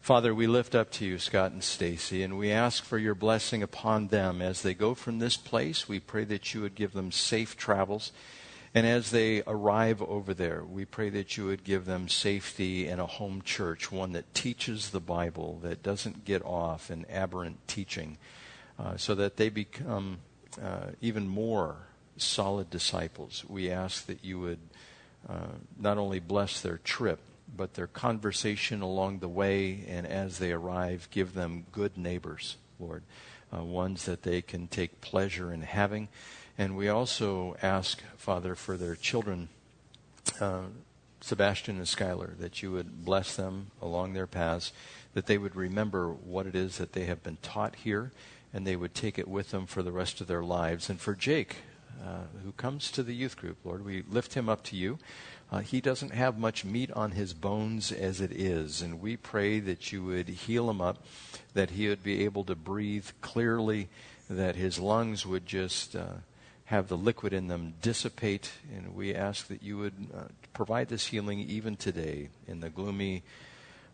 Father, we lift up to you Scott and Stacy, and we ask for your blessing upon them as they go from this place. We pray that you would give them safe travels. And as they arrive over there, we pray that you would give them safety in a home church, one that teaches the Bible, that doesn't get off in aberrant teaching, uh, so that they become uh, even more solid disciples. We ask that you would uh, not only bless their trip, but their conversation along the way, and as they arrive, give them good neighbors, Lord, uh, ones that they can take pleasure in having. And we also ask, Father, for their children, uh, Sebastian and Skylar, that you would bless them along their paths, that they would remember what it is that they have been taught here, and they would take it with them for the rest of their lives. And for Jake, uh, who comes to the youth group, Lord, we lift him up to you. Uh, he doesn't have much meat on his bones as it is, and we pray that you would heal him up, that he would be able to breathe clearly, that his lungs would just uh, have the liquid in them dissipate, and we ask that you would uh, provide this healing even today in the gloomy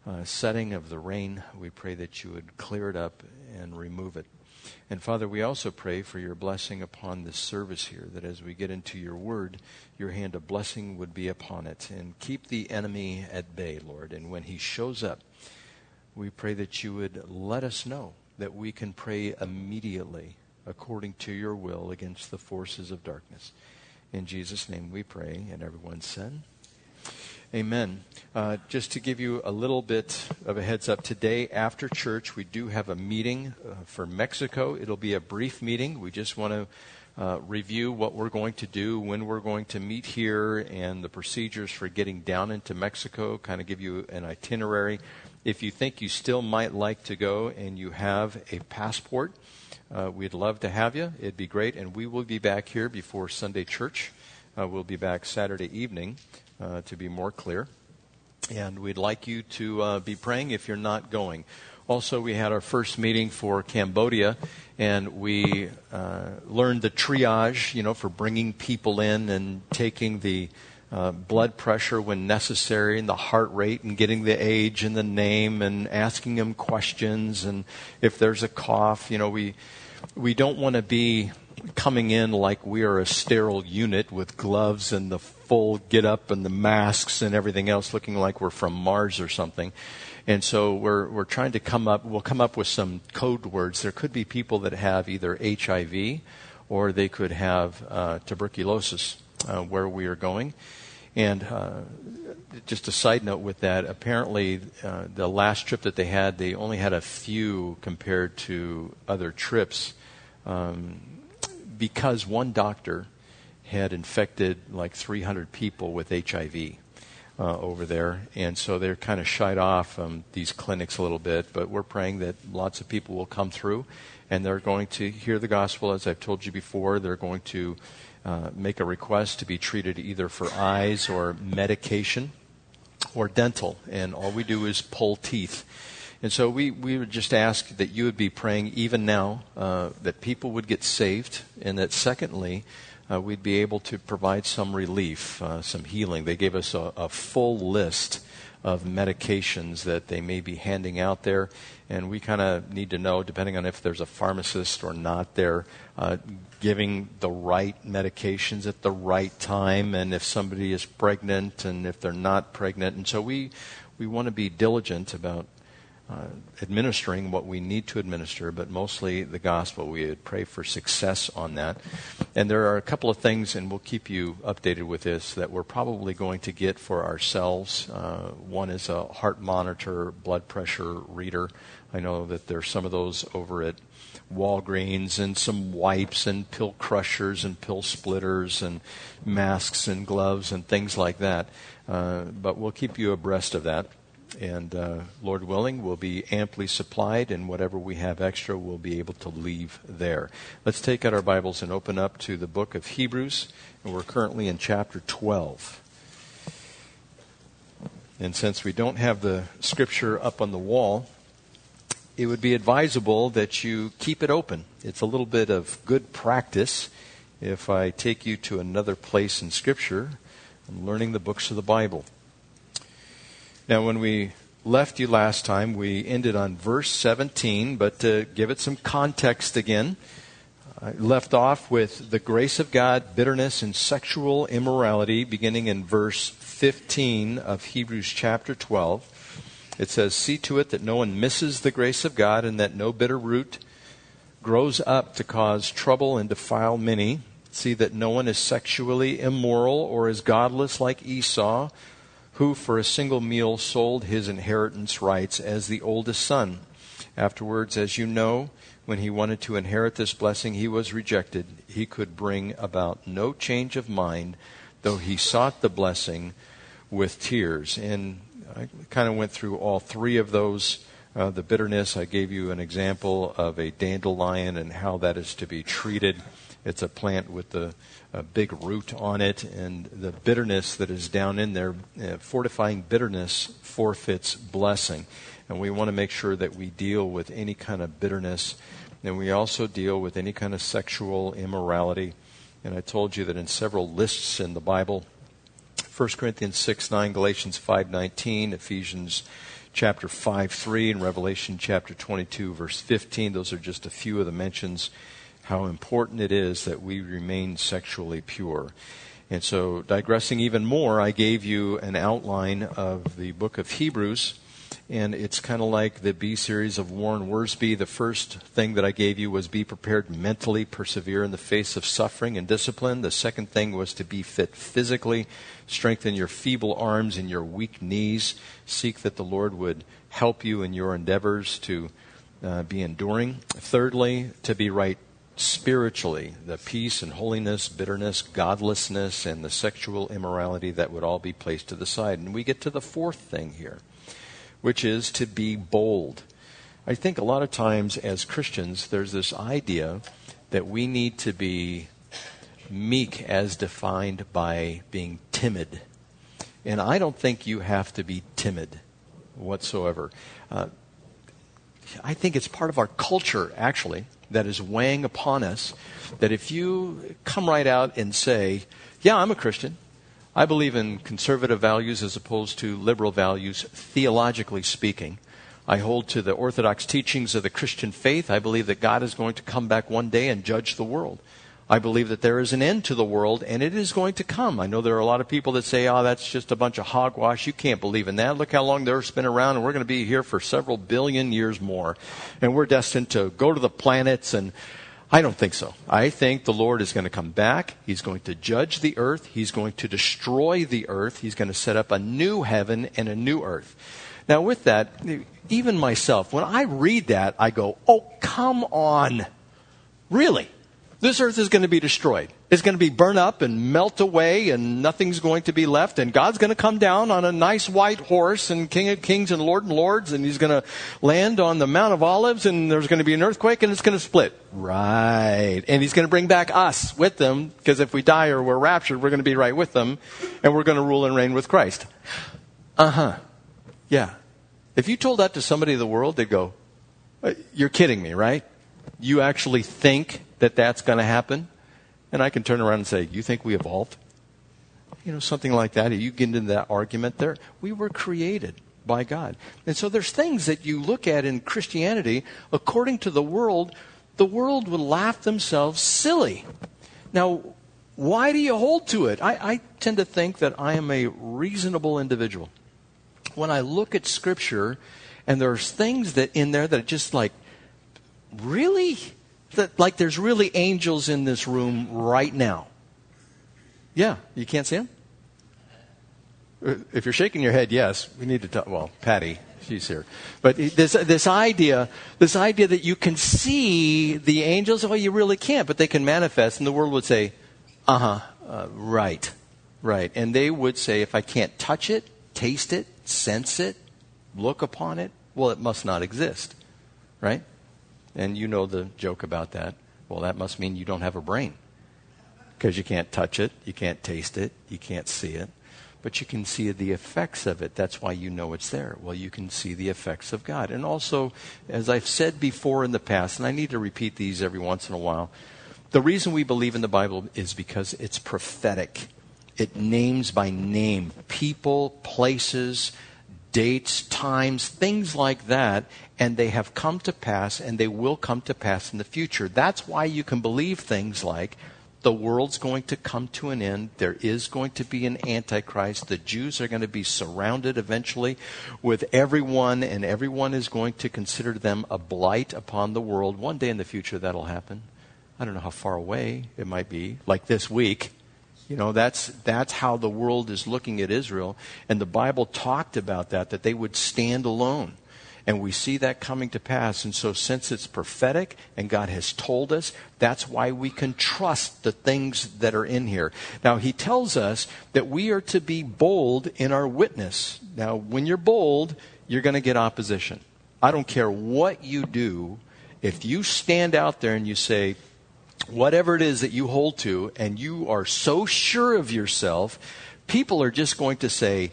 uh, setting of the rain. We pray that you would clear it up and remove it. And Father, we also pray for your blessing upon this service here, that as we get into your word, your hand of blessing would be upon it. And keep the enemy at bay, Lord. And when he shows up, we pray that you would let us know that we can pray immediately according to your will against the forces of darkness. In Jesus' name we pray. And everyone said, Amen. Uh, just to give you a little bit of a heads up, today after church, we do have a meeting uh, for Mexico. It'll be a brief meeting. We just want to uh, review what we're going to do, when we're going to meet here, and the procedures for getting down into Mexico, kind of give you an itinerary. If you think you still might like to go and you have a passport, uh, we'd love to have you. It'd be great. And we will be back here before Sunday church. Uh, we'll be back Saturday evening uh, to be more clear. And we'd like you to uh, be praying if you're not going. Also, we had our first meeting for Cambodia, and we uh, learned the triage, you know, for bringing people in and taking the uh, blood pressure when necessary, and the heart rate, and getting the age and the name, and asking them questions, and if there's a cough, you know, we we don't want to be coming in like we are a sterile unit with gloves and the full get up and the masks and everything else looking like we're from Mars or something. And so we're, we're trying to come up, we'll come up with some code words. There could be people that have either HIV or they could have uh, tuberculosis uh, where we are going. And uh, just a side note with that, apparently uh, the last trip that they had, they only had a few compared to other trips. Um, because one doctor had infected like 300 people with HIV uh, over there, and so they're kind of shied off um, these clinics a little bit. But we're praying that lots of people will come through, and they're going to hear the gospel. As I've told you before, they're going to uh, make a request to be treated either for eyes or medication or dental, and all we do is pull teeth. And so we, we would just ask that you would be praying even now uh, that people would get saved, and that secondly, uh, we'd be able to provide some relief, uh, some healing. They gave us a, a, full list of medications that they may be handing out there, and we kind of need to know, depending on if there's a pharmacist or not there, uh, giving the right medications at the right time, and if somebody is pregnant and if they're not pregnant. And so we, we want to be diligent about uh, administering what we need to administer, but mostly the gospel. We would pray for success on that. And there are a couple of things, and we'll keep you updated with this, that we're probably going to get for ourselves. Uh, one is a heart monitor, blood pressure reader. I know that there's some of those over at Walgreens and some wipes and pill crushers and pill splitters and masks and gloves and things like that. Uh, but we'll keep you abreast of that and uh, Lord willing, we'll be amply supplied, and whatever we have extra, we'll be able to leave there. Let's take out our Bibles and open up to the book of Hebrews, and we're currently in chapter 12. And since we don't have the scripture up on the wall, it would be advisable that you keep it open. It's a little bit of good practice if I take you to another place in Scripture and learning the books of the Bible. Now, when we left you last time, we ended on verse 17, but to give it some context again, I left off with the grace of God, bitterness, and sexual immorality, beginning in verse 15 of Hebrews chapter 12. It says, See to it that no one misses the grace of God, and that no bitter root grows up to cause trouble and defile many. See that no one is sexually immoral or is godless like Esau who for a single meal sold his inheritance rights as the oldest son. Afterwards, as you know, when he wanted to inherit this blessing, he was rejected. He could bring about no change of mind, though he sought the blessing with tears. And I kind of went through all three of those. Uh, the bitterness, I gave you an example of a dandelion and how that is to be treated. It's a plant with the a big root on it, and the bitterness that is down in there, uh, fortifying bitterness forfeits blessing. And we want to make sure that we deal with any kind of bitterness, and we also deal with any kind of sexual immorality. And I told you that in several lists in the Bible, 1 Corinthians 6 9, Galatians 5 19, Ephesians chapter 5 3, and Revelation chapter 22, verse 15. Those are just a few of the mentions how important it is that we remain sexually pure. And so, digressing even more, I gave you an outline of the book of Hebrews, and it's kind of like the Be series of Warren Wiersbe. The first thing that I gave you was be prepared mentally, persevere in the face of suffering and discipline. The second thing was to be fit physically, strengthen your feeble arms and your weak knees. Seek that the Lord would help you in your endeavors to uh, be enduring. Thirdly, to be right spiritually, the peace and holiness, bitterness, godlessness, and the sexual immorality that would all be placed to the side. And we get to the fourth thing here, which is to be bold. I think a lot of times as Christians, there's this idea that we need to be meek as defined by being timid. And I don't think you have to be timid whatsoever. Uh, I think it's part of our culture, actually, that is weighing upon us that if you come right out and say, Yeah, I'm a Christian, I believe in conservative values as opposed to liberal values, theologically speaking. I hold to the orthodox teachings of the Christian faith. I believe that God is going to come back one day and judge the world. I believe that there is an end to the world and it is going to come. I know there are a lot of people that say, oh, that's just a bunch of hogwash. You can't believe in that. Look how long the earth's been around and we're going to be here for several billion years more. And we're destined to go to the planets and I don't think so. I think the Lord is going to come back. He's going to judge the earth. He's going to destroy the earth. He's going to set up a new heaven and a new earth. Now, with that, even myself, when I read that, I go, oh, come on. Really? This earth is going to be destroyed. It's going to be burned up and melt away, and nothing's going to be left. And God's going to come down on a nice white horse, and King of Kings and Lord and Lords, and He's going to land on the Mount of Olives, and there's going to be an earthquake, and it's going to split. Right. And He's going to bring back us with them, because if we die or we're raptured, we're going to be right with them, and we're going to rule and reign with Christ. Uh huh. Yeah. If you told that to somebody in the world, they'd go, uh, You're kidding me, right? You actually think that that's going to happen? And I can turn around and say, You think we evolved? You know, something like that. You get into that argument there. We were created by God. And so there's things that you look at in Christianity, according to the world, the world would laugh themselves silly. Now, why do you hold to it? I, I tend to think that I am a reasonable individual. When I look at Scripture, and there's things that in there that are just like, really? That like there's really angels in this room right now. Yeah, you can't see them? If you're shaking your head, yes, we need to talk. Well, Patty, she's here. But this, this idea, this idea that you can see the angels, well, you really can't, but they can manifest, and the world would say, uh-huh, uh, right, right. And they would say, if I can't touch it, taste it, sense it, look upon it, well, it must not exist, right? And you know the joke about that. Well, that must mean you don't have a brain because you can't touch it, you can't taste it, you can't see it, but you can see the effects of it. That's why you know it's there. Well, you can see the effects of God. And also, as I've said before in the past, and I need to repeat these every once in a while, the reason we believe in the Bible is because it's prophetic. It names by name people, places, dates, times, things like that, and they have come to pass and they will come to pass in the future. That's why you can believe things like the world's going to come to an end. There is going to be an antichrist. The Jews are going to be surrounded eventually with everyone, and everyone is going to consider them a blight upon the world. One day in the future, that'll happen. I don't know how far away it might be, like this week. You know, that's, that's how the world is looking at Israel. And the Bible talked about that, that they would stand alone. And we see that coming to pass. And so, since it's prophetic and God has told us, that's why we can trust the things that are in here. Now, He tells us that we are to be bold in our witness. Now, when you're bold, you're going to get opposition. I don't care what you do. If you stand out there and you say, whatever it is that you hold to, and you are so sure of yourself, people are just going to say,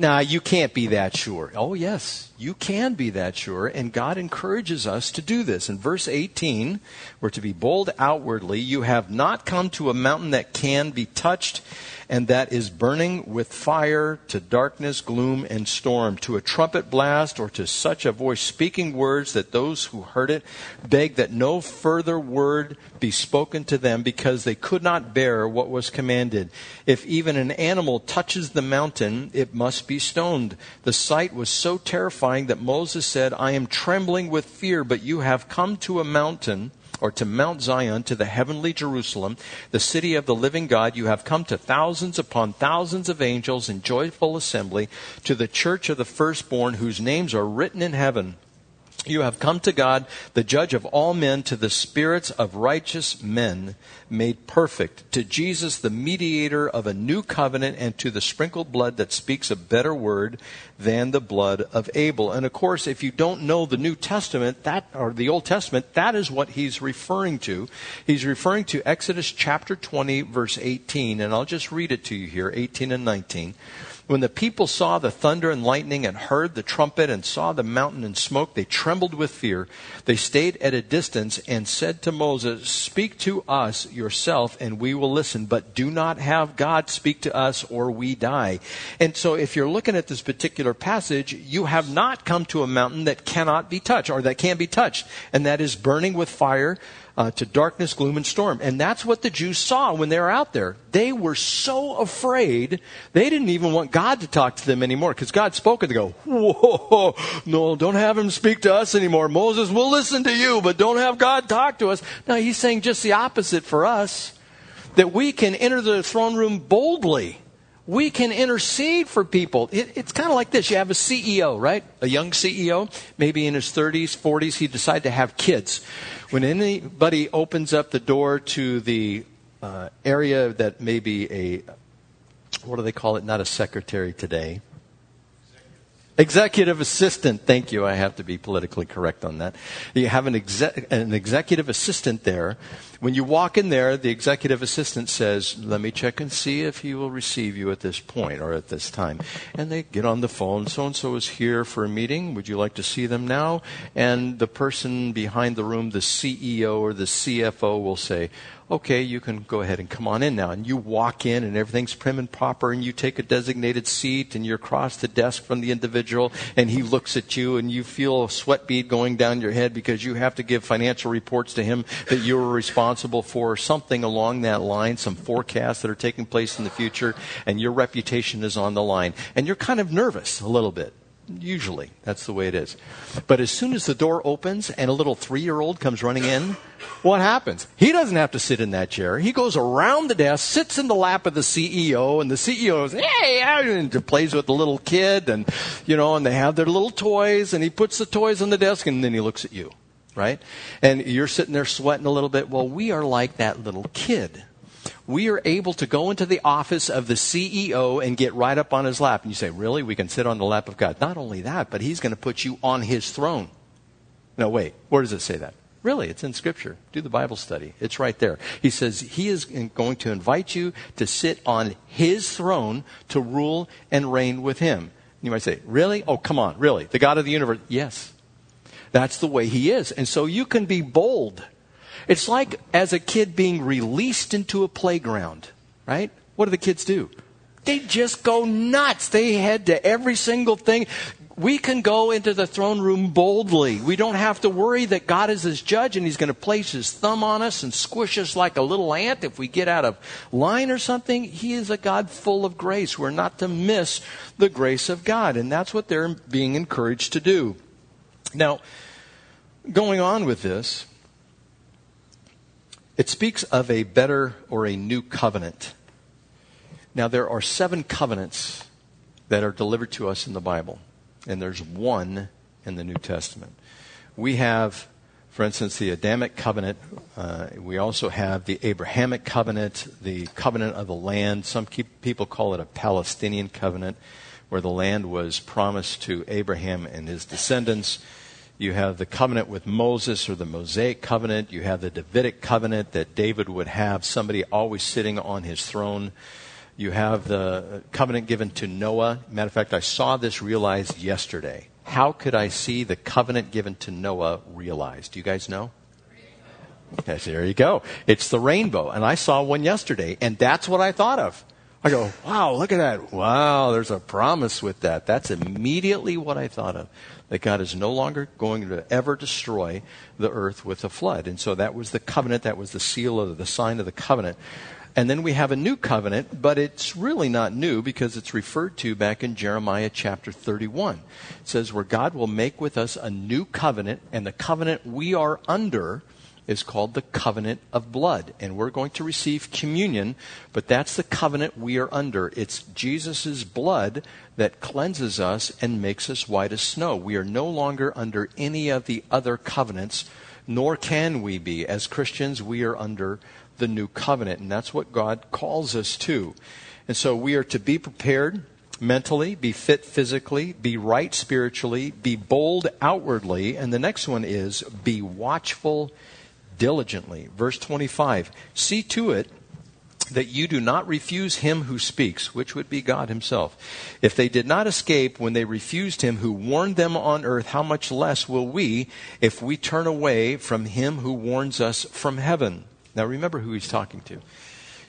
Nah, you can't be that sure. Oh, yes, you can be that sure, and God encourages us to do this. In verse 18, we're to be bold outwardly. You have not come to a mountain that can be touched and that is burning with fire to darkness, gloom, and storm, to a trumpet blast, or to such a voice speaking words that those who heard it begged that no further word be spoken to them because they could not bear what was commanded. If even an animal touches the mountain, it must be stoned. The sight was so terrifying that Moses said, I am trembling with fear, but you have come to a mountain or to Mount Zion, to the heavenly Jerusalem, the city of the living God. You have come to thousands upon thousands of angels in joyful assembly, to the church of the firstborn, whose names are written in heaven. You have come to God, the judge of all men, to the spirits of righteous men made perfect, to Jesus, the mediator of a new covenant, and to the sprinkled blood that speaks a better word than the blood of Abel. And of course, if you don't know the New Testament, that, or the Old Testament, that is what he's referring to. He's referring to Exodus chapter 20, verse 18, and I'll just read it to you here, 18 and 19. When the people saw the thunder and lightning and heard the trumpet and saw the mountain and smoke, they trembled with fear. They stayed at a distance and said to Moses, Speak to us yourself and we will listen, but do not have God speak to us or we die. And so if you're looking at this particular passage, you have not come to a mountain that cannot be touched or that can be touched, and that is burning with fire uh, to darkness, gloom, and storm. And that's what the Jews saw when they were out there. They were so afraid, they didn't even want God to talk to them anymore because God spoke and they go, Whoa, no, don't have him speak to us anymore. Moses, we'll listen to you, but don't have God talk to us. Now, he's saying just the opposite for us that we can enter the throne room boldly we can intercede for people. It, it's kind of like this. You have a CEO, right? A young CEO, maybe in his 30s, 40s, he decided to have kids. When anybody opens up the door to the uh, area that may be a, what do they call it? Not a secretary today. Executive assistant. Thank you. I have to be politically correct on that. You have an, exec- an executive assistant there when you walk in there, the executive assistant says, Let me check and see if he will receive you at this point or at this time. And they get on the phone. So and so is here for a meeting. Would you like to see them now? And the person behind the room, the CEO or the CFO, will say, okay, you can go ahead and come on in now. And you walk in and everything's prim and proper and you take a designated seat and you're across the desk from the individual and he looks at you and you feel a sweat bead going down your head because you have to give financial reports to him that you were responsible for something along that line, some forecasts that are taking place in the future and your reputation is on the line. And you're kind of nervous a little bit. Usually, that's the way it is. But as soon as the door opens and a little three year old comes running in, what happens? He doesn't have to sit in that chair. He goes around the desk, sits in the lap of the CEO, and the CEO is, hey, and plays with the little kid, and, you know, and they have their little toys, and he puts the toys on the desk, and then he looks at you, right? And you're sitting there sweating a little bit. Well, we are like that little kid we are able to go into the office of the CEO and get right up on his lap. And you say, Really? We can sit on the lap of God. Not only that, but he's going to put you on his throne. No, wait. Where does it say that? Really, it's in Scripture. Do the Bible study. It's right there. He says he is going to invite you to sit on his throne to rule and reign with him. You might say, Really? Oh, come on. Really? The God of the universe? Yes. That's the way he is. And so you can be bold it's like as a kid being released into a playground, right? What do the kids do? they just go nuts. They head to every single thing we can go into the throne room boldly. We don't have to worry that God is his judge and he's going to place his thumb on us and squish us like a little ant if we get out of line or something. He is a God full of grace. We're not to miss the grace of God. And that's what they're being encouraged to do. Now, going on with this, it speaks of a better or a new covenant. Now, there are seven covenants that are delivered to us in the Bible and there's one in the New Testament. We have, for instance, the Adamic covenant. Uh, we also have the Abrahamic covenant, the covenant of the land. Some people call it a Palestinian covenant, where the land was promised to Abraham and his descendants. You have the covenant with Moses or the Mosaic covenant. You have the Davidic covenant that David would have somebody always sitting on his throne. You have the covenant given to Noah. Matter of fact, I saw this realized yesterday. How could I see the covenant given to Noah realized? Do you guys know? There you go. It's the rainbow. And I saw one yesterday, and that's what I thought of. I go, wow, look at that. Wow, there's a promise with that. That's immediately what I thought of. That God is no longer going to ever destroy the earth with a flood. And so that was the covenant, that was the seal of the sign of the covenant. And then we have a new covenant, but it's really not new because it's referred to back in Jeremiah chapter 31. It says, where God will make with us a new covenant, and the covenant we are under is called the covenant of blood. And we're going to receive communion, but that's the covenant we are under. It's Jesus' blood that cleanses us and makes us white as snow. We are no longer under any of the other covenants, nor can we be. As Christians, we are under the new covenant. And that's what God calls us to. And so we are to be prepared mentally, be fit physically, be right spiritually, be bold outwardly. And the next one is be watchful diligently. Verse 25 See to it that you do not refuse him who speaks, which would be God himself. If they did not escape when they refused him who warned them on earth, how much less will we if we turn away from him who warns us from heaven? Now remember who he's talking to.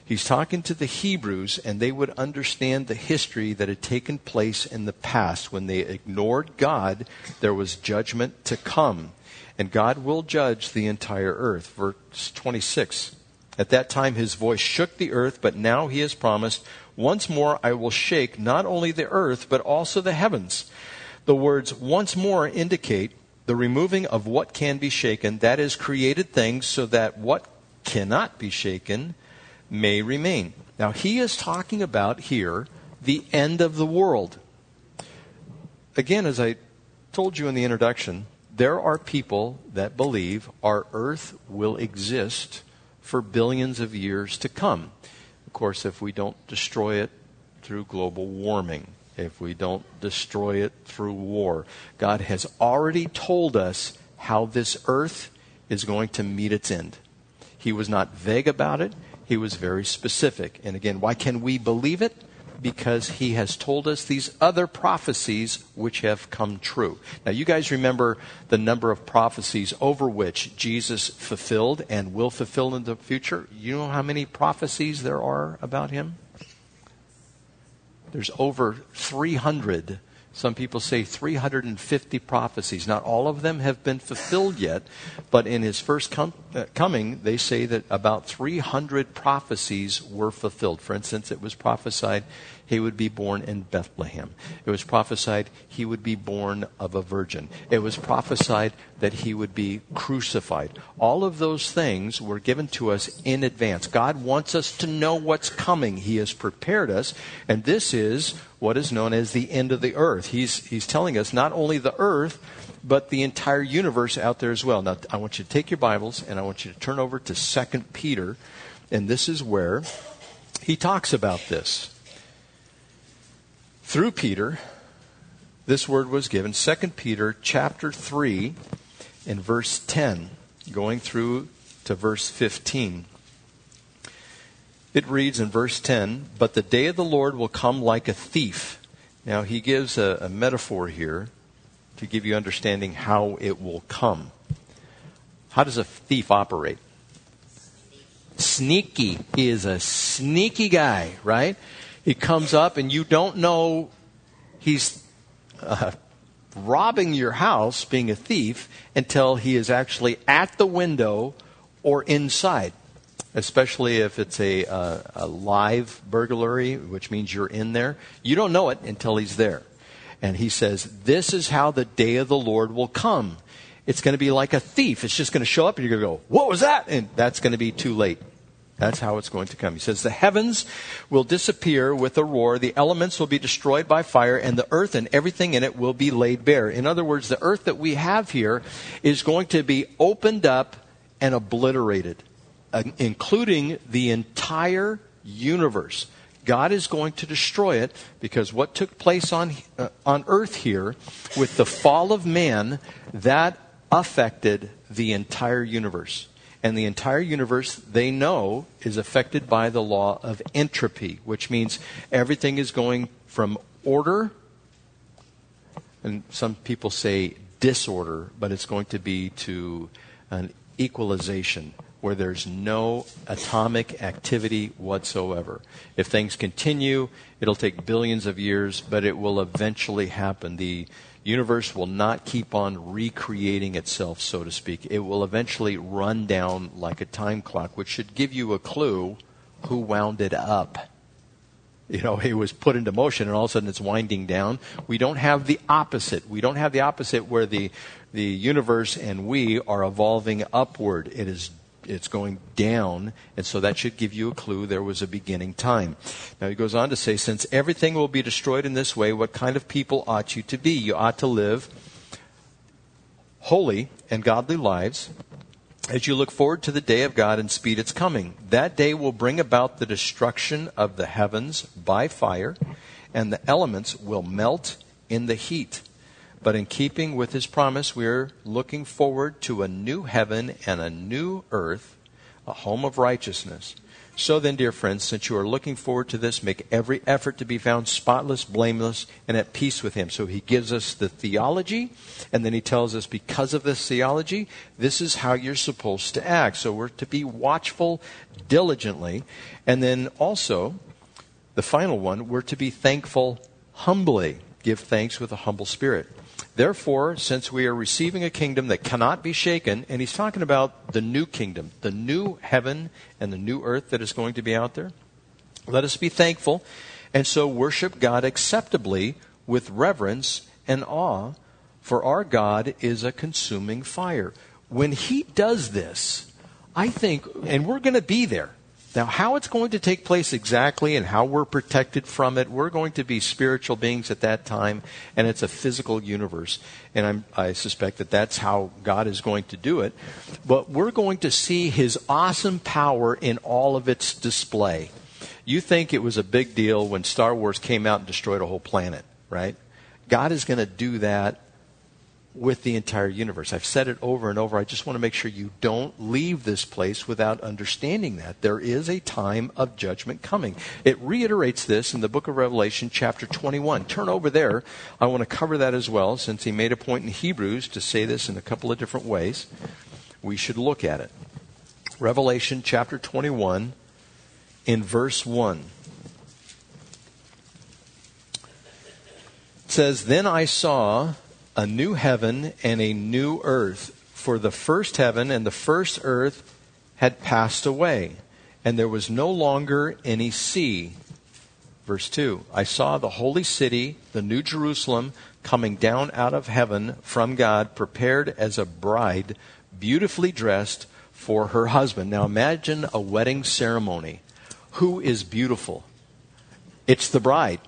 He's talking to the Hebrews, and they would understand the history that had taken place in the past. When they ignored God, there was judgment to come. And God will judge the entire earth. Verse 26. At that time his voice shook the earth, but now he has promised, Once more I will shake not only the earth, but also the heavens. The words once more indicate the removing of what can be shaken, that is, created things, so that what cannot be shaken may remain. Now, he is talking about here the end of the world. Again, as I told you in the introduction, there are people that believe our earth will exist for billions of years to come. Of course, if we don't destroy it through global warming, if we don't destroy it through war, God has already told us how this earth is going to meet its end. He was not vague about it, he was very specific. And again, why can we believe it? Because he has told us these other prophecies which have come true. Now, you guys remember the number of prophecies over which Jesus fulfilled and will fulfill in the future? You know how many prophecies there are about him? There's over 300 some people say 350 prophecies. Not all of them have been fulfilled yet, but in his first com- uh, coming, they say that about 300 prophecies were fulfilled. For instance, it was prophesied he would be born in Bethlehem. It was prophesied he would be born of a virgin. It was prophesied that he would be crucified. All of those things were given to us in advance. God wants us to know what's coming. He has prepared us, and this is what is known as the end of the earth. He's, he's telling us not only the earth, but the entire universe out there as well. Now, I want you to take your Bibles and I want you to turn over to 2 Peter, and this is where he talks about this through Peter, this word was given. 2 Peter chapter 3 and verse 10, going through to verse 15. It reads in verse 10, But the day of the Lord will come like a thief. Now, he gives a, a metaphor here to give you understanding how it will come. How does a thief operate? Sneaky. He is a sneaky guy, right? He comes up, and you don't know he's uh, robbing your house, being a thief, until he is actually at the window or inside. Especially if it's a, a live burglary, which means you're in there. You don't know it until he's there. And he says, This is how the day of the Lord will come. It's going to be like a thief. It's just going to show up and you're going to go, What was that? And that's going to be too late. That's how it's going to come. He says, The heavens will disappear with a roar, the elements will be destroyed by fire, and the earth and everything in it will be laid bare. In other words, the earth that we have here is going to be opened up and obliterated, including the entire universe. God is going to destroy it because what took place on, uh, on earth here with the fall of man, that affected the entire universe and the entire universe they know is affected by the law of entropy, which means everything is going from order, and some people say disorder, but it's going to be to an equalization where there's no atomic activity whatsoever. If things continue, it'll take billions of years, but it will eventually happen. The universe will not keep on recreating itself, so to speak. It will eventually run down like a time clock, which should give you a clue who wound it up. You know, it was put into motion and all of a sudden it's winding down. We don't have the opposite. We don't have the opposite where the, the universe and we are evolving upward. It is it's going down, and so that should give you a clue there was a beginning time. Now he goes on to say, since everything will be destroyed in this way, what kind of people ought you to be? You ought to live holy and godly lives as you look forward to the day of God and speed its coming. That day will bring about the destruction of the heavens by fire, and the elements will melt in the heat. But in keeping with his promise, we're looking forward to a new heaven and a new earth, a home of righteousness. So then, dear friends, since you are looking forward to this, make every effort to be found spotless, blameless, and at peace with him. So he gives us the theology, and then he tells us because of this theology, this is how you're supposed to act. So we're to be watchful diligently. And then also, the final one, we're to be thankful humbly. Give thanks with a humble spirit. Therefore, since we are receiving a kingdom that cannot be shaken, and he's talking about the new kingdom, the new heaven and the new earth that is going to be out there, let us be thankful and so worship God acceptably with reverence and awe, for our God is a consuming fire. When he does this, I think, and we're going to be there. Now, how it's going to take place exactly and how we're protected from it, we're going to be spiritual beings at that time, and it's a physical universe. And I'm, i suspect that that's how God is going to do it. But we're going to see His awesome power in all of its display. You think it was a big deal when Star Wars came out and destroyed a whole planet, right? God is going to do that with the entire universe. I've said it over and over. I just want to make sure you don't leave this place without understanding that. There is a time of judgment coming. It reiterates this in the book of Revelation, chapter 21. Turn over there. I want to cover that as well, since he made a point in Hebrews to say this in a couple of different ways. We should look at it. Revelation, chapter 21, in verse 1. It says, Then I saw a new heaven and a new earth. For the first heaven and the first earth had passed away, and there was no longer any sea. Verse 2 I saw the holy city, the new Jerusalem, coming down out of heaven from God, prepared as a bride, beautifully dressed for her husband. Now imagine a wedding ceremony. Who is beautiful? It's the bride.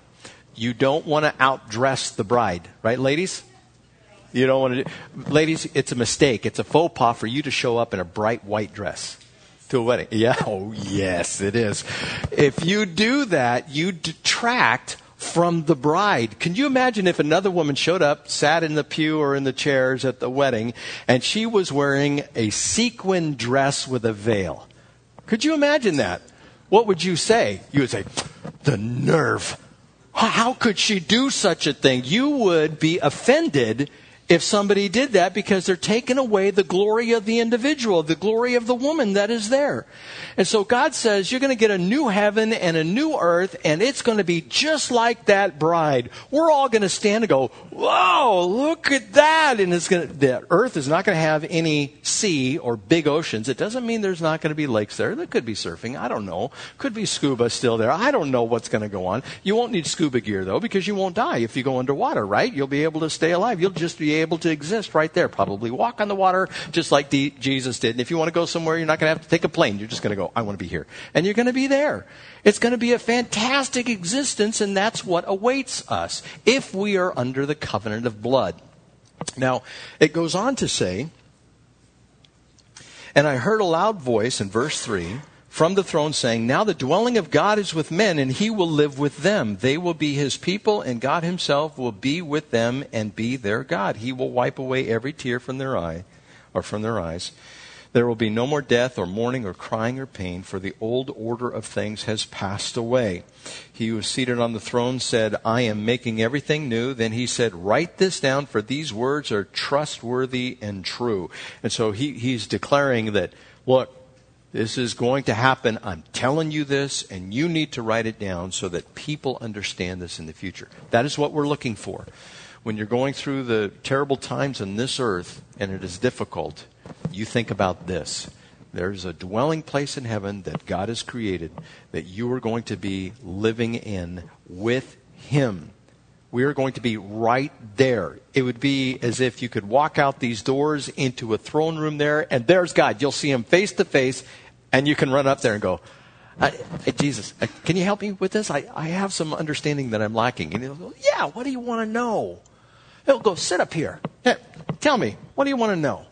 You don't want to outdress the bride, right, ladies? You don't want to do. Ladies, it's a mistake. It's a faux pas for you to show up in a bright white dress to a wedding. Yeah. Oh, yes, it is. If you do that, you detract from the bride. Can you imagine if another woman showed up, sat in the pew or in the chairs at the wedding, and she was wearing a sequin dress with a veil? Could you imagine that? What would you say? You would say, the nerve. How could she do such a thing? You would be offended if somebody did that because they're taking away the glory of the individual, the glory of the woman that is there. And so God says you're going to get a new heaven and a new earth, and it's going to be just like that bride. We're all going to stand and go, "Whoa, look at that!" And it's going to, the earth is not going to have any sea or big oceans. It doesn't mean there's not going to be lakes there. There could be surfing. I don't know. Could be scuba still there. I don't know what's going to go on. You won't need scuba gear though, because you won't die if you go underwater. Right? You'll be able to stay alive. You'll just be able to exist right there. Probably walk on the water just like Jesus did. And if you want to go somewhere, you're not going to have to take a plane. You're just going to go, I want to be here. And you're going to be there. It's going to be a fantastic existence, and that's what awaits us if we are under the covenant of blood. Now, it goes on to say, and I heard a loud voice in verse 3 from the throne saying, Now the dwelling of God is with men, and he will live with them. They will be his people, and God himself will be with them and be their God. He will wipe away every tear from their eye, or from their eyes. There will be no more death or mourning or crying or pain, for the old order of things has passed away. He who was seated on the throne said, I am making everything new. Then he said, Write this down, for these words are trustworthy and true. And so he, he's declaring that, look, this is going to happen. I'm telling you this, and you need to write it down so that people understand this in the future. That is what we're looking for. When you're going through the terrible times on this earth and it is difficult, you think about this. There's a dwelling place in heaven that God has created that you are going to be living in with Him. We are going to be right there. It would be as if you could walk out these doors into a throne room there, and there's God. You'll see Him face to face, and you can run up there and go, hey, Jesus, uh, can you help me with this? I, I have some understanding that I'm lacking. And he'll go, Yeah, what do you want to know? He'll go, Sit up here. Yeah, tell me, what do you want to know?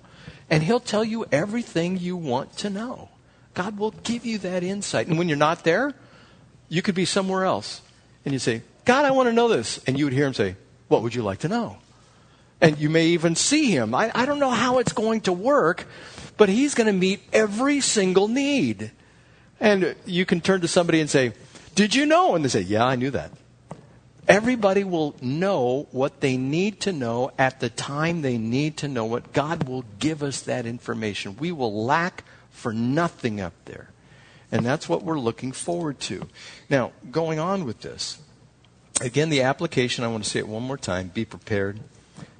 And he'll tell you everything you want to know. God will give you that insight. And when you're not there, you could be somewhere else. And you say, God, I want to know this. And you would hear him say, What would you like to know? And you may even see him. I, I don't know how it's going to work, but he's going to meet every single need. And you can turn to somebody and say, Did you know? And they say, Yeah, I knew that. Everybody will know what they need to know at the time they need to know it. God will give us that information. We will lack for nothing up there. And that's what we're looking forward to. Now, going on with this, again, the application, I want to say it one more time be prepared,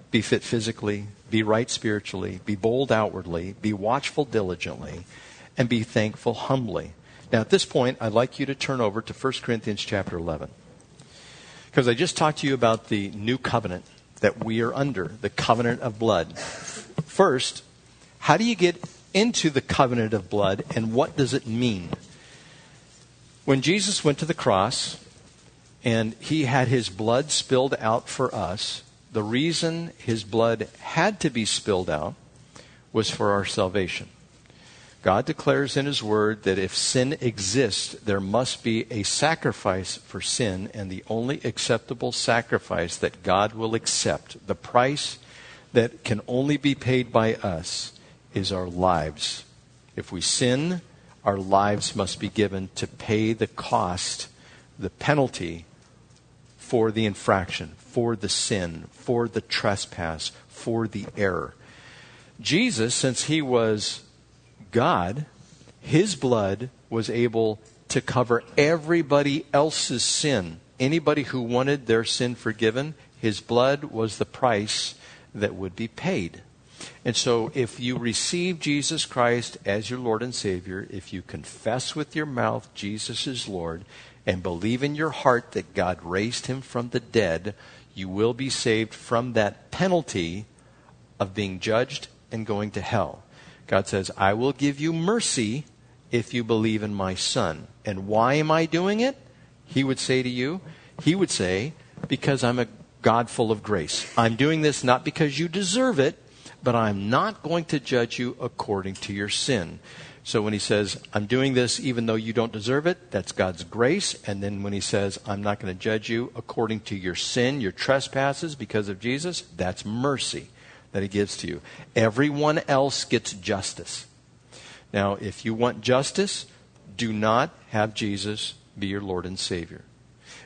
be fit physically, be right spiritually, be bold outwardly, be watchful diligently, and be thankful humbly. Now, at this point, I'd like you to turn over to 1 Corinthians chapter 11. Because I just talked to you about the new covenant that we are under, the covenant of blood. First, how do you get into the covenant of blood, and what does it mean? When Jesus went to the cross and he had his blood spilled out for us, the reason his blood had to be spilled out was for our salvation. God declares in His Word that if sin exists, there must be a sacrifice for sin, and the only acceptable sacrifice that God will accept, the price that can only be paid by us, is our lives. If we sin, our lives must be given to pay the cost, the penalty for the infraction, for the sin, for the trespass, for the error. Jesus, since he was God, his blood was able to cover everybody else's sin. Anybody who wanted their sin forgiven, his blood was the price that would be paid. And so, if you receive Jesus Christ as your Lord and Savior, if you confess with your mouth Jesus is Lord, and believe in your heart that God raised him from the dead, you will be saved from that penalty of being judged and going to hell. God says, I will give you mercy if you believe in my Son. And why am I doing it? He would say to you, He would say, because I'm a God full of grace. I'm doing this not because you deserve it, but I'm not going to judge you according to your sin. So when he says, I'm doing this even though you don't deserve it, that's God's grace. And then when he says, I'm not going to judge you according to your sin, your trespasses because of Jesus, that's mercy that he gives to you. Everyone else gets justice. Now, if you want justice, do not have Jesus be your Lord and Savior.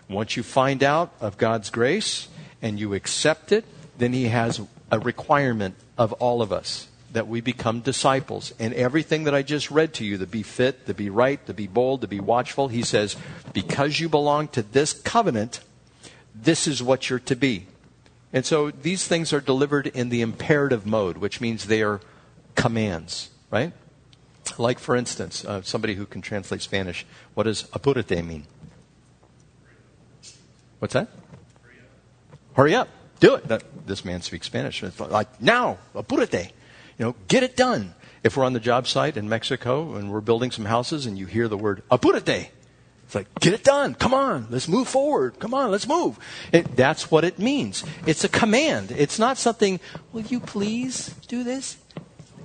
Once you find out of God's grace and you accept it, then he has a requirement of all of us that we become disciples. And everything that I just read to you, the be fit, the be right, to be bold, to be watchful, he says, because you belong to this covenant, this is what you're to be. And so these things are delivered in the imperative mode, which means they are commands, right? Like, for instance, uh, somebody who can translate Spanish, what does apurate mean? What's that? Hurry up. Hurry up. Do it. this man speaks Spanish. Like, now, apurate. You know, get it done. If we're on the job site in Mexico and we're building some houses and you hear the word apurate, it's like, get it done. Come on. Let's move forward. Come on. Let's move. It, that's what it means. It's a command. It's not something, will you please do this?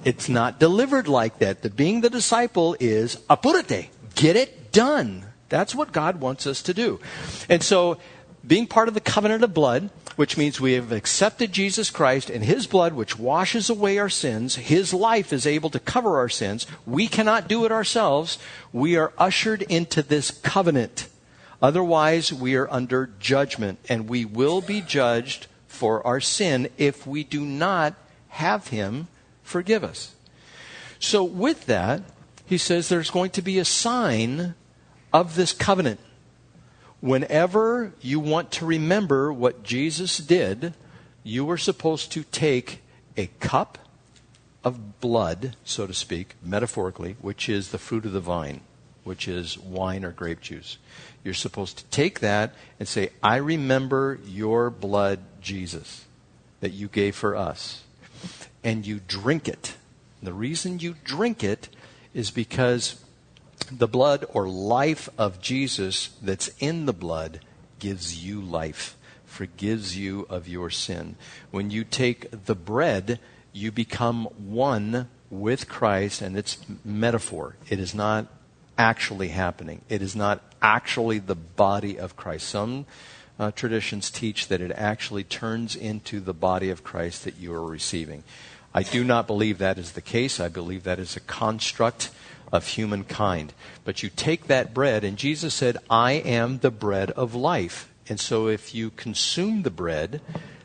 It's not delivered like that. The being the disciple is apurate. Get it done. That's what God wants us to do. And so, being part of the covenant of blood, which means we have accepted Jesus Christ and His blood, which washes away our sins. His life is able to cover our sins. We cannot do it ourselves. We are ushered into this covenant. Otherwise, we are under judgment, and we will be judged for our sin if we do not have Him forgive us. So, with that, he says there's going to be a sign of this covenant whenever you want to remember what Jesus did, you are supposed to take a cup of blood, so to speak, metaphorically, which is the fruit of the vine, which is wine or grape juice. You're supposed to take that and say, I remember your blood, Jesus, that you gave for us. And you drink it. The reason you drink it is because the blood or life of Jesus that's in the blood gives you life, forgives you of your sin. When you take the bread, you become one with Christ, and it's metaphor. It is not actually happening. It is not actually the body of Christ. Some uh, traditions teach that it actually turns into the body of Christ that you are receiving. I do not believe that is the case. I believe that is a construct of humankind. But you take that bread, and Jesus said, I am the bread of life. And so if you consume the bread,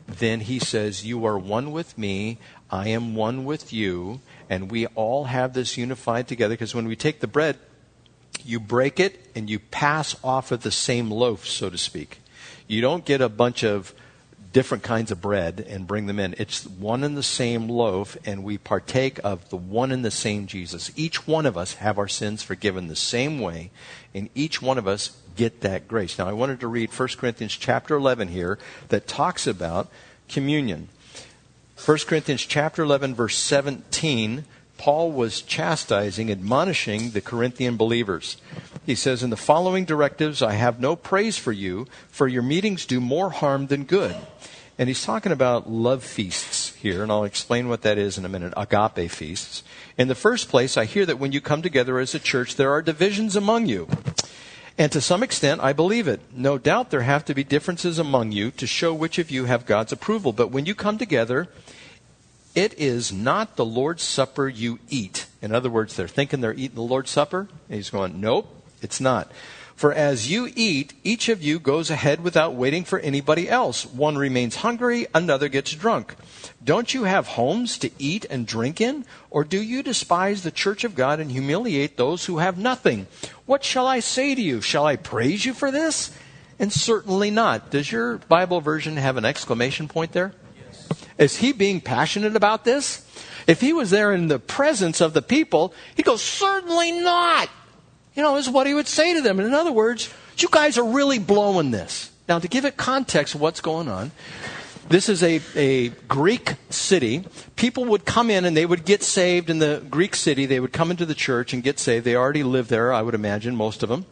then he says, You are one with me, I am one with you, and we all have this unified together. Because when we take the bread, you break it and you pass off of the same loaf, so to speak. You don't get a bunch of different kinds of bread and bring them in. It's one and the same loaf, and we partake of the one and the same Jesus. Each one of us have our sins forgiven the same way, and each one of us get that grace. Now, I wanted to read 1 Corinthians chapter 11 here that talks about communion. 1 Corinthians chapter 11, verse 17 Paul was chastising, admonishing the Corinthian believers. He says, In the following directives, I have no praise for you, for your meetings do more harm than good. And he's talking about love feasts here, and I'll explain what that is in a minute agape feasts. In the first place, I hear that when you come together as a church, there are divisions among you. And to some extent, I believe it. No doubt there have to be differences among you to show which of you have God's approval. But when you come together, it is not the Lord's Supper you eat. In other words, they're thinking they're eating the Lord's Supper. And he's going, Nope, it's not. For as you eat, each of you goes ahead without waiting for anybody else. One remains hungry, another gets drunk. Don't you have homes to eat and drink in? Or do you despise the church of God and humiliate those who have nothing? What shall I say to you? Shall I praise you for this? And certainly not. Does your Bible version have an exclamation point there? Is he being passionate about this? If he was there in the presence of the people, he goes, Certainly not. You know, is what he would say to them. And in other words, you guys are really blowing this. Now, to give it context of what's going on, this is a, a Greek city. People would come in and they would get saved in the Greek city. They would come into the church and get saved. They already lived there, I would imagine, most of them.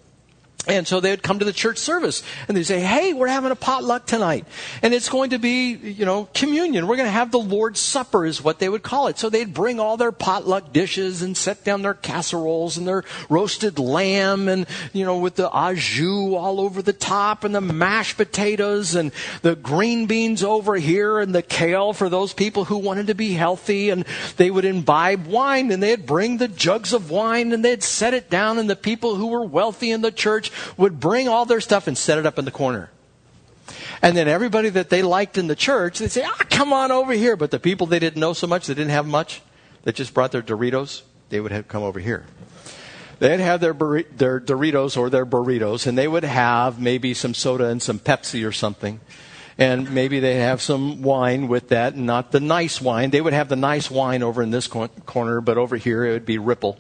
And so they would come to the church service and they'd say, Hey, we're having a potluck tonight. And it's going to be, you know, communion. We're going to have the Lord's Supper is what they would call it. So they'd bring all their potluck dishes and set down their casseroles and their roasted lamb and, you know, with the au jus all over the top and the mashed potatoes and the green beans over here and the kale for those people who wanted to be healthy. And they would imbibe wine and they'd bring the jugs of wine and they'd set it down and the people who were wealthy in the church would bring all their stuff and set it up in the corner. And then everybody that they liked in the church, they'd say, ah, come on over here. But the people they didn't know so much, they didn't have much, that just brought their Doritos, they would have come over here. They'd have their, burri- their Doritos or their burritos, and they would have maybe some soda and some Pepsi or something. And maybe they'd have some wine with that, not the nice wine. They would have the nice wine over in this corner, but over here it would be Ripple.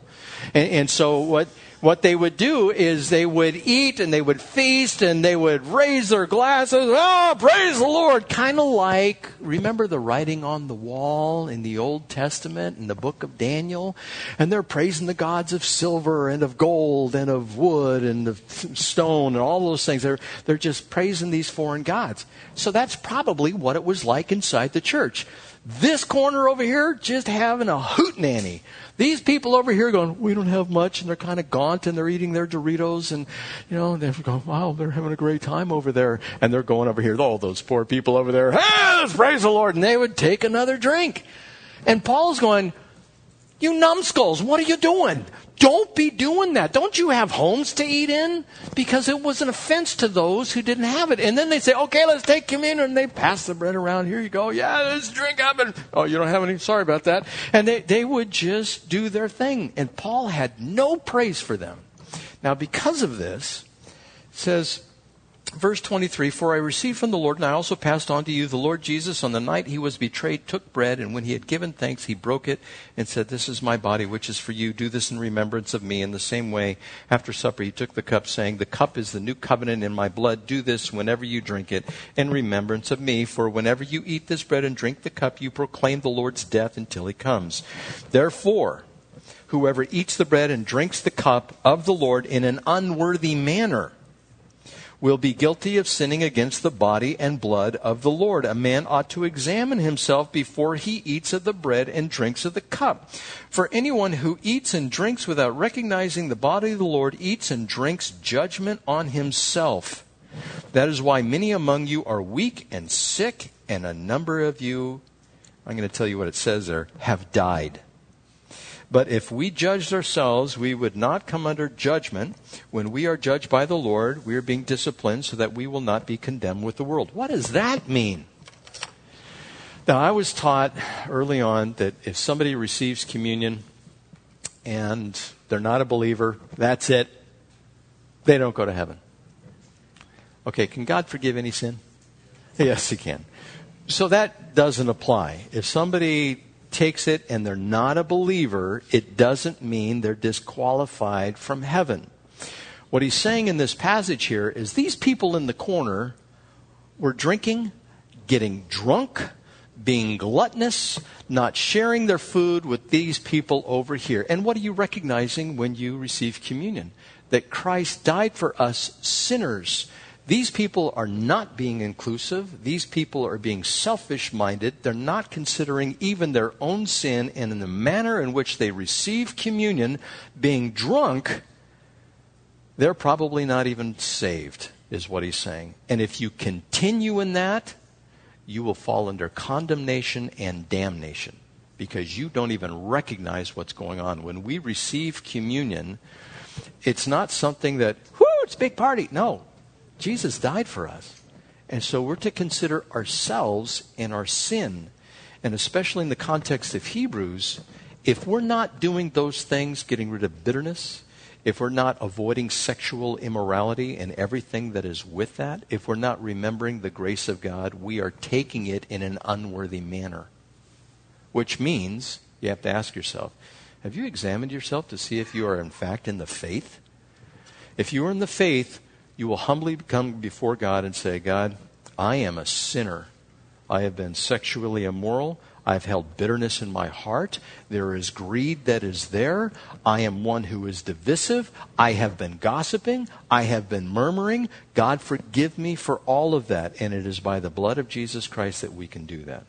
And, and so what what they would do is they would eat and they would feast and they would raise their glasses. Oh, praise the Lord. Kind of like, remember the writing on the wall in the Old Testament in the book of Daniel? And they're praising the gods of silver and of gold and of wood and of stone and all those things. They're, they're just praising these foreign gods. So that's probably what it was like inside the church. This corner over here just having a hoot nanny. These people over here going, we don't have much, and they're kind of gaunt, and they're eating their Doritos, and you know, they're going, wow, they're having a great time over there, and they're going over here, all those poor people over there, hey, let's praise the Lord, and they would take another drink, and Paul's going, you numbskulls, what are you doing? Don't be doing that. Don't you have homes to eat in? Because it was an offense to those who didn't have it. And then they say, okay, let's take communion. And they pass the bread around. Here you go. Yeah, let's drink up. And, oh, you don't have any? Sorry about that. And they, they would just do their thing. And Paul had no praise for them. Now, because of this, says, verse 23 For I received from the Lord, and I also passed on to you, the Lord Jesus, on the night he was betrayed, took bread, and when he had given thanks, he broke it and said, This is my body, which is for you. Do this in remembrance of me. In the same way, after supper, he took the cup, saying, The cup is the new covenant in my blood. Do this whenever you drink it in remembrance of me. For whenever you eat this bread and drink the cup, you proclaim the Lord's death until he comes. Therefore, whoever eats the bread and drinks the cup of the Lord in an unworthy manner, will be guilty of sinning against the body and blood of the Lord. A man ought to examine himself before he eats of the bread and drinks of the cup. For anyone who eats and drinks without recognizing the body of the Lord eats and drinks judgment on himself. That is why many among you are weak and sick, and a number of you, I'm going to tell you what it says there, have died. But if we judged ourselves, we would not come under judgment. When we are judged by the Lord, we are being disciplined so that we will not be condemned with the world. What does that mean? Now, I was taught early on that if somebody receives communion and they're not a believer, that's it. They don't go to heaven. Okay, can God forgive any sin? Yes, He can. So that doesn't apply. If somebody takes it and they're not a believer, it doesn't mean they're disqualified from heaven. What he's saying in this passage here is these people in the corner were drinking, getting drunk, being gluttonous, not sharing their food with these people over here. And what are you recognizing when you receive communion? That Christ died for us sinners these people are not being inclusive. These people are being selfish minded. They're not considering even their own sin, and in the manner in which they receive communion, being drunk, they're probably not even saved, is what he's saying. And if you continue in that, you will fall under condemnation and damnation because you don't even recognize what's going on. When we receive communion, it's not something that, whoo, it's big party. No, Jesus died for us. And so we're to consider ourselves and our sin. And especially in the context of Hebrews, if we're not doing those things, getting rid of bitterness, if we're not avoiding sexual immorality and everything that is with that, if we're not remembering the grace of God, we are taking it in an unworthy manner. Which means you have to ask yourself have you examined yourself to see if you are in fact in the faith? If you are in the faith, you will humbly come before God and say, God, I am a sinner. I have been sexually immoral. I've held bitterness in my heart. There is greed that is there. I am one who is divisive. I have been gossiping. I have been murmuring. God, forgive me for all of that. And it is by the blood of Jesus Christ that we can do that.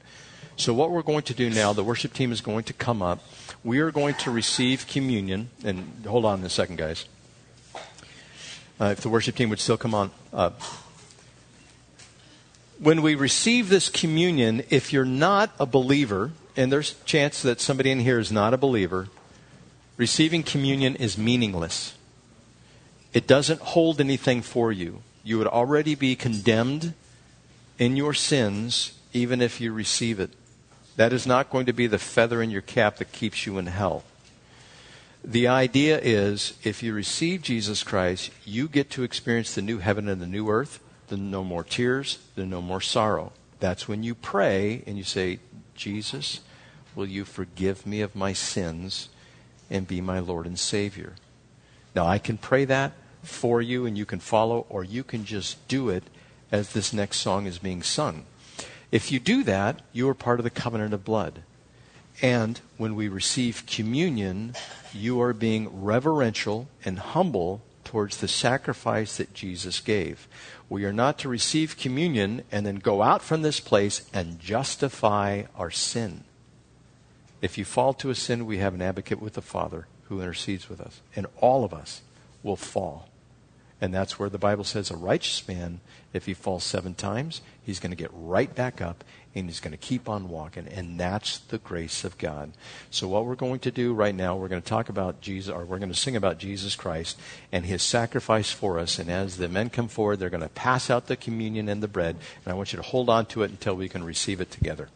So, what we're going to do now, the worship team is going to come up. We are going to receive communion. And hold on a second, guys. Uh, if the worship team would still come on up. When we receive this communion, if you're not a believer, and there's a chance that somebody in here is not a believer, receiving communion is meaningless. It doesn't hold anything for you. You would already be condemned in your sins, even if you receive it. That is not going to be the feather in your cap that keeps you in hell. The idea is if you receive Jesus Christ, you get to experience the new heaven and the new earth, the no more tears, the no more sorrow. That's when you pray and you say, Jesus, will you forgive me of my sins and be my Lord and Savior? Now, I can pray that for you and you can follow, or you can just do it as this next song is being sung. If you do that, you are part of the covenant of blood. And when we receive communion, you are being reverential and humble towards the sacrifice that Jesus gave. We are not to receive communion and then go out from this place and justify our sin. If you fall to a sin, we have an advocate with the Father who intercedes with us. And all of us will fall. And that's where the Bible says a righteous man, if he falls seven times, he's going to get right back up and he's going to keep on walking. And that's the grace of God. So, what we're going to do right now, we're going to talk about Jesus, or we're going to sing about Jesus Christ and his sacrifice for us. And as the men come forward, they're going to pass out the communion and the bread. And I want you to hold on to it until we can receive it together.